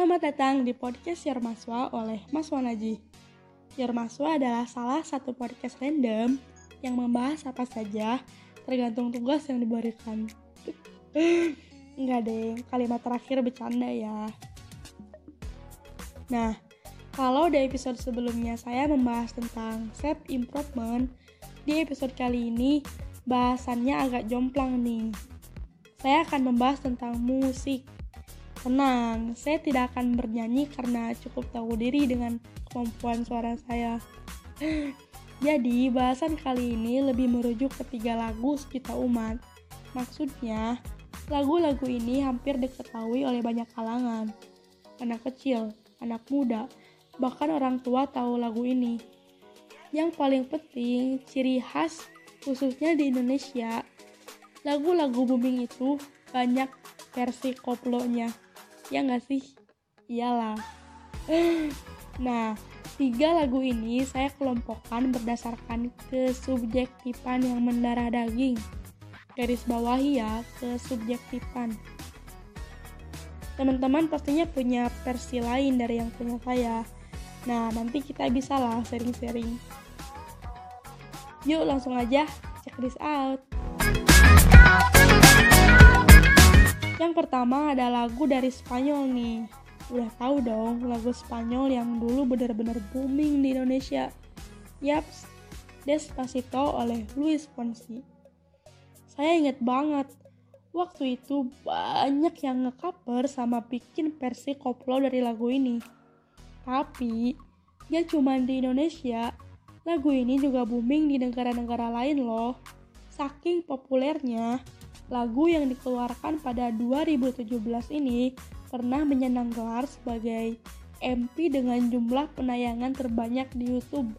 Selamat datang di podcast Yermaswa oleh Mas Wanaji. Yermaswa adalah salah satu podcast random yang membahas apa saja tergantung tugas yang diberikan. Enggak deh, kalimat terakhir bercanda ya. Nah, kalau di episode sebelumnya saya membahas tentang self improvement, di episode kali ini bahasannya agak jomplang nih. Saya akan membahas tentang musik. Tenang, saya tidak akan bernyanyi karena cukup tahu diri dengan kemampuan suara saya. Jadi, bahasan kali ini lebih merujuk ke tiga lagu sejuta umat. Maksudnya, lagu-lagu ini hampir diketahui oleh banyak kalangan. Anak kecil, anak muda, bahkan orang tua tahu lagu ini. Yang paling penting, ciri khas khususnya di Indonesia, lagu-lagu booming itu banyak versi koplonya. Ya nggak sih? Iyalah. Nah, tiga lagu ini saya kelompokkan berdasarkan kesubjektifan yang mendarah daging. Garis bawahi ya, kesubjektifan. Teman-teman pastinya punya versi lain dari yang punya saya. Nah, nanti kita bisa lah sharing-sharing. Yuk langsung aja check this out. Yang pertama ada lagu dari Spanyol nih. Udah tahu dong lagu Spanyol yang dulu benar-benar booming di Indonesia. Yaps, Despacito oleh Luis Fonsi. Saya inget banget, waktu itu banyak yang ngecover sama bikin versi koplo dari lagu ini. Tapi, gak cuma di Indonesia, lagu ini juga booming di negara-negara lain loh. Saking populernya, lagu yang dikeluarkan pada 2017 ini pernah menyenang gelar sebagai MP dengan jumlah penayangan terbanyak di YouTube.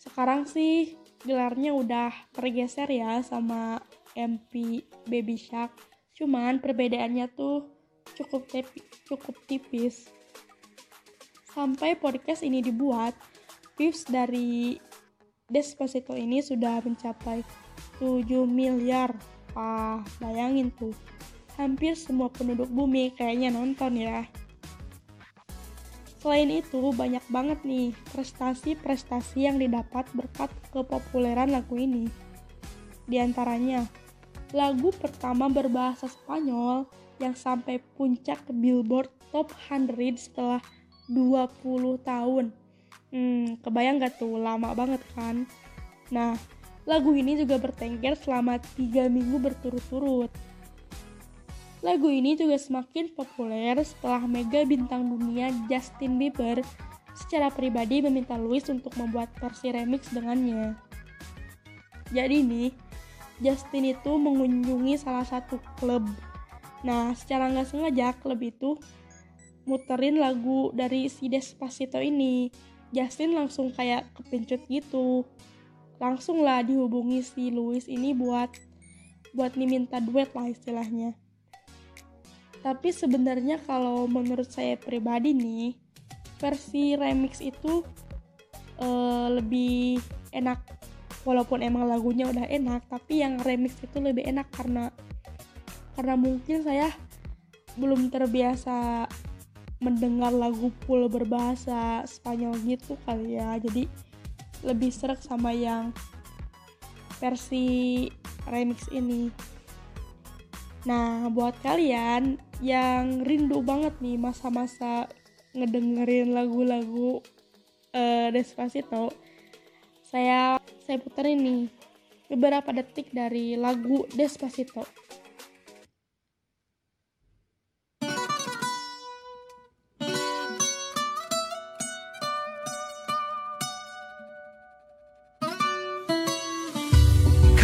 Sekarang sih gelarnya udah tergeser ya sama MP Baby Shark. Cuman perbedaannya tuh cukup tepi, cukup tipis. Sampai podcast ini dibuat, views dari Despacito ini sudah mencapai 7 miliar. Wah, bayangin tuh. Hampir semua penduduk bumi kayaknya nonton ya. Selain itu, banyak banget nih prestasi-prestasi yang didapat berkat kepopuleran lagu ini. Di antaranya, lagu pertama berbahasa Spanyol yang sampai puncak Billboard Top 100 setelah 20 tahun. Hmm, kebayang gak tuh? Lama banget kan? Nah, Lagu ini juga bertengger selama 3 minggu berturut-turut. Lagu ini juga semakin populer setelah mega bintang dunia Justin Bieber secara pribadi meminta Louis untuk membuat versi remix dengannya. Jadi nih, Justin itu mengunjungi salah satu klub. Nah, secara nggak sengaja klub itu muterin lagu dari si Despacito ini. Justin langsung kayak kepencut gitu langsung lah dihubungi si Louis ini buat buat diminta duet lah istilahnya. Tapi sebenarnya kalau menurut saya pribadi nih, versi remix itu uh, lebih enak. Walaupun emang lagunya udah enak, tapi yang remix itu lebih enak karena karena mungkin saya belum terbiasa mendengar lagu full berbahasa Spanyol gitu kali ya. Jadi lebih serak sama yang versi remix ini. Nah, buat kalian yang rindu banget nih masa-masa ngedengerin lagu-lagu uh, Despacito, saya saya puterin nih beberapa detik dari lagu Despacito.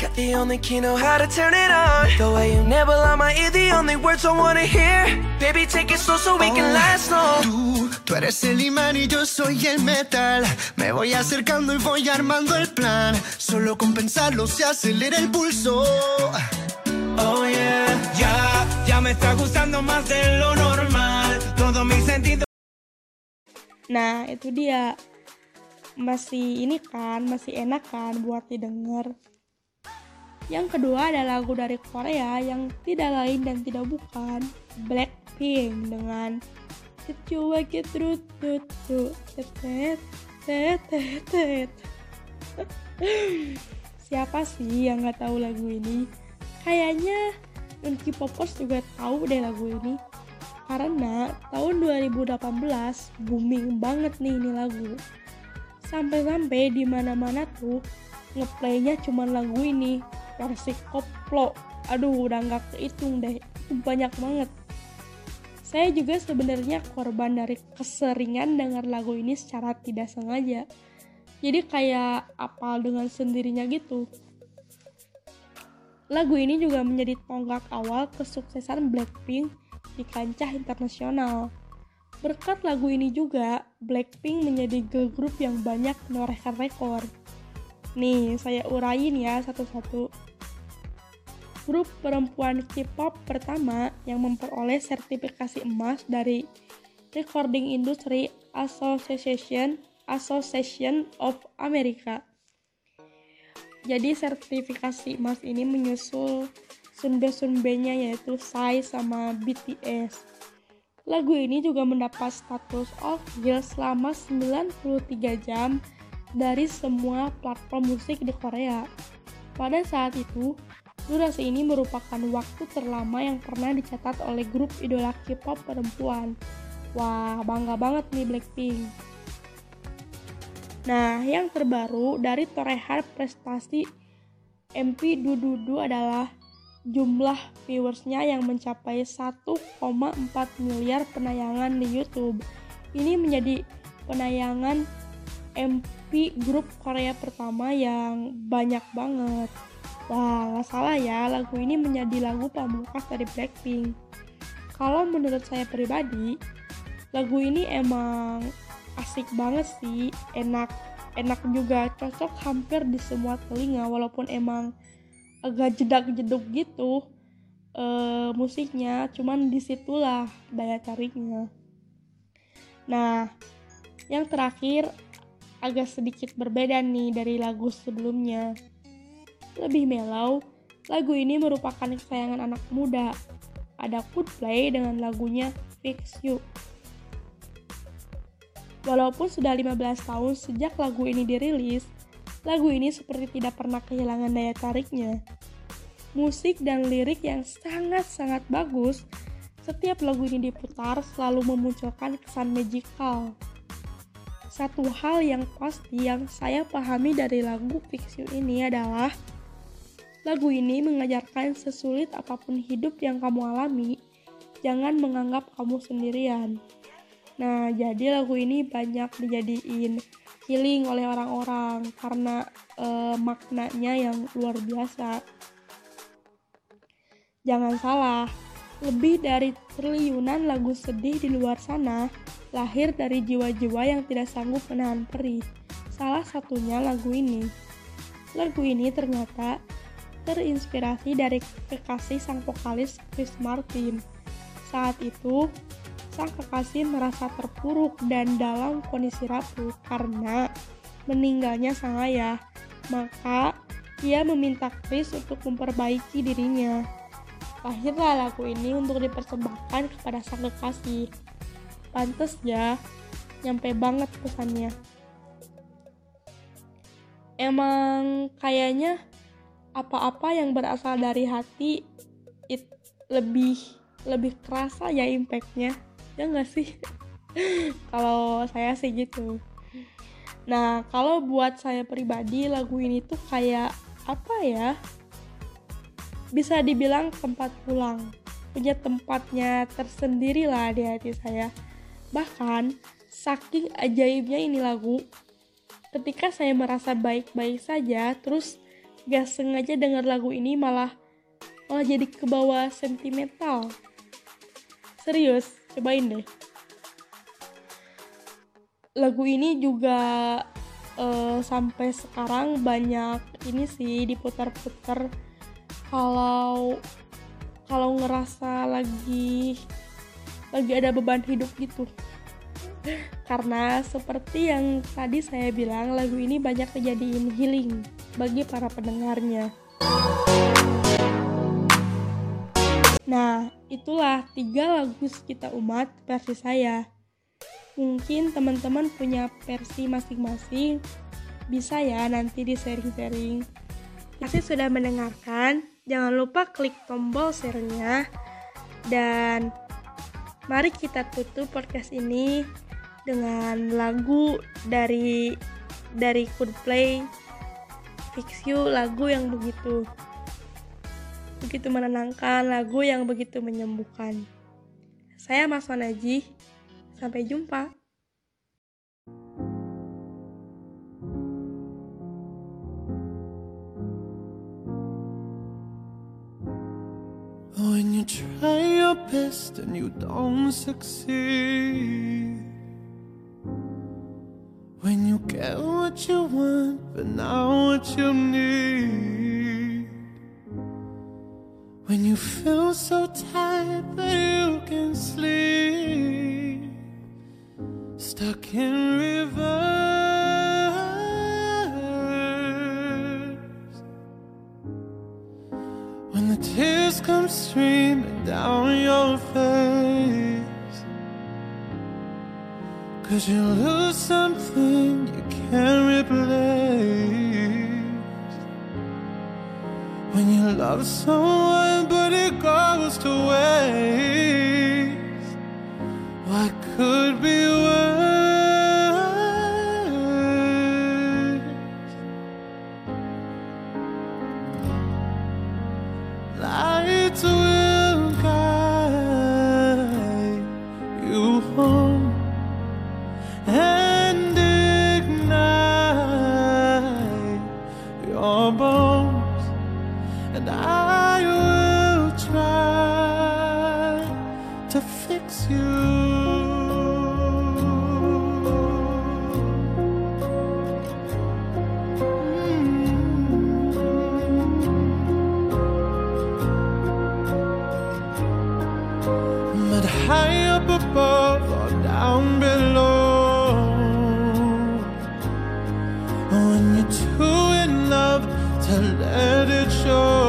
Got the only key, know how to turn it on The way you nibble on my ear, the only words I wanna hear Baby, take it slow so we can last long Tú eres el imán y yo soy el metal. Me voy acercando y voy armando el plan. Solo con pensarlo se acelera el pulso. Oh yeah, ya, ya me está gustando más de lo normal. Todo mi sentido. Nah, itu dia. Masih ini kan, masih enak kan buat didengar. Yang kedua ada lagu dari Korea yang tidak lain dan tidak bukan Blackpink dengan You Get to to tetet tetet tet. Siapa sih yang nggak tahu lagu ini? Kayaknya Unki Popos juga tahu deh lagu ini karena tahun 2018 booming banget nih ini lagu sampai-sampai di mana-mana tuh ngeplaynya cuma lagu ini versi koplo aduh udah nggak kehitung deh banyak banget saya juga sebenarnya korban dari keseringan dengar lagu ini secara tidak sengaja jadi kayak apal dengan sendirinya gitu lagu ini juga menjadi tonggak awal kesuksesan Blackpink di kancah internasional. Berkat lagu ini juga, Blackpink menjadi girl group yang banyak menorehkan rekor. Nih, saya urain ya satu-satu. Grup perempuan K-pop pertama yang memperoleh sertifikasi emas dari Recording Industry Association Association of America. Jadi sertifikasi emas ini menyusul sunbe-sunbenya yaitu Psy sama BTS. Lagu ini juga mendapat status official selama 93 jam dari semua platform musik di Korea. Pada saat itu, durasi ini merupakan waktu terlama yang pernah dicatat oleh grup idola K-pop perempuan. Wah, bangga banget nih Blackpink. Nah, yang terbaru dari torehan prestasi MP Dududu adalah jumlah viewersnya yang mencapai 1,4 miliar penayangan di YouTube. Ini menjadi penayangan MP grup Korea pertama yang banyak banget. Wah, gak salah ya, lagu ini menjadi lagu pamungkas dari Blackpink. Kalau menurut saya pribadi, lagu ini emang asik banget sih, enak, enak juga, cocok hampir di semua telinga, walaupun emang agak jedak-jeduk gitu uh, musiknya cuman di situlah daya tariknya nah yang terakhir agak sedikit berbeda nih dari lagu sebelumnya lebih melau lagu ini merupakan kesayangan anak muda ada Coldplay dengan lagunya Fix You Walaupun sudah 15 tahun sejak lagu ini dirilis, lagu ini seperti tidak pernah kehilangan daya tariknya. Musik dan lirik yang sangat-sangat bagus, setiap lagu ini diputar selalu memunculkan kesan magical. Satu hal yang pasti yang saya pahami dari lagu Fix You ini adalah lagu ini mengajarkan sesulit apa pun hidup yang kamu alami, jangan menganggap kamu sendirian. Nah, jadi lagu ini banyak dijadiin healing oleh orang-orang karena e, maknanya yang luar biasa. Jangan salah, lebih dari triliunan lagu sedih di luar sana lahir dari jiwa-jiwa yang tidak sanggup menahan perih. Salah satunya lagu ini. Lagu ini ternyata terinspirasi dari kekasih sang vokalis Chris Martin. Saat itu, sang kekasih merasa terpuruk dan dalam kondisi rapuh karena meninggalnya sang ayah. Maka ia meminta Chris untuk memperbaiki dirinya. Lahirlah lagu ini untuk dipersembahkan kepada sang kekasih. Pantes ya, nyampe banget pesannya. Emang kayaknya apa-apa yang berasal dari hati it lebih lebih kerasa ya impactnya. Ya nggak sih? Kalau saya sih gitu. Nah kalau buat saya pribadi lagu ini tuh kayak apa ya? Bisa dibilang tempat pulang. Punya tempatnya tersendiri lah di hati saya. Bahkan saking ajaibnya ini lagu ketika saya merasa baik-baik saja terus gak sengaja dengar lagu ini malah malah jadi ke bawah sentimental. Serius cobain deh. Lagu ini juga uh, sampai sekarang banyak ini sih diputar-putar. Kalau kalau ngerasa lagi lagi ada beban hidup gitu. Karena seperti yang tadi saya bilang lagu ini banyak kejadian healing bagi para pendengarnya. Nah itulah tiga lagu kita umat versi saya. Mungkin teman-teman punya versi masing-masing. Bisa ya nanti di sharing-sharing Masih sudah mendengarkan. Jangan lupa klik tombol share-nya. Dan mari kita tutup podcast ini dengan lagu dari dari Coldplay Fix You lagu yang begitu begitu menenangkan lagu yang begitu menyembuhkan saya Mas Wanaji Sampai jumpa. When you try your best and you don't succeed. When you get what you want, but not what you need. When you feel so tired that you can sleep. Stuck in reverse. When the tears come streaming down your face cause you lose something you can't replace. When you love someone but it goes to waste. What could be knows, and I. let it show.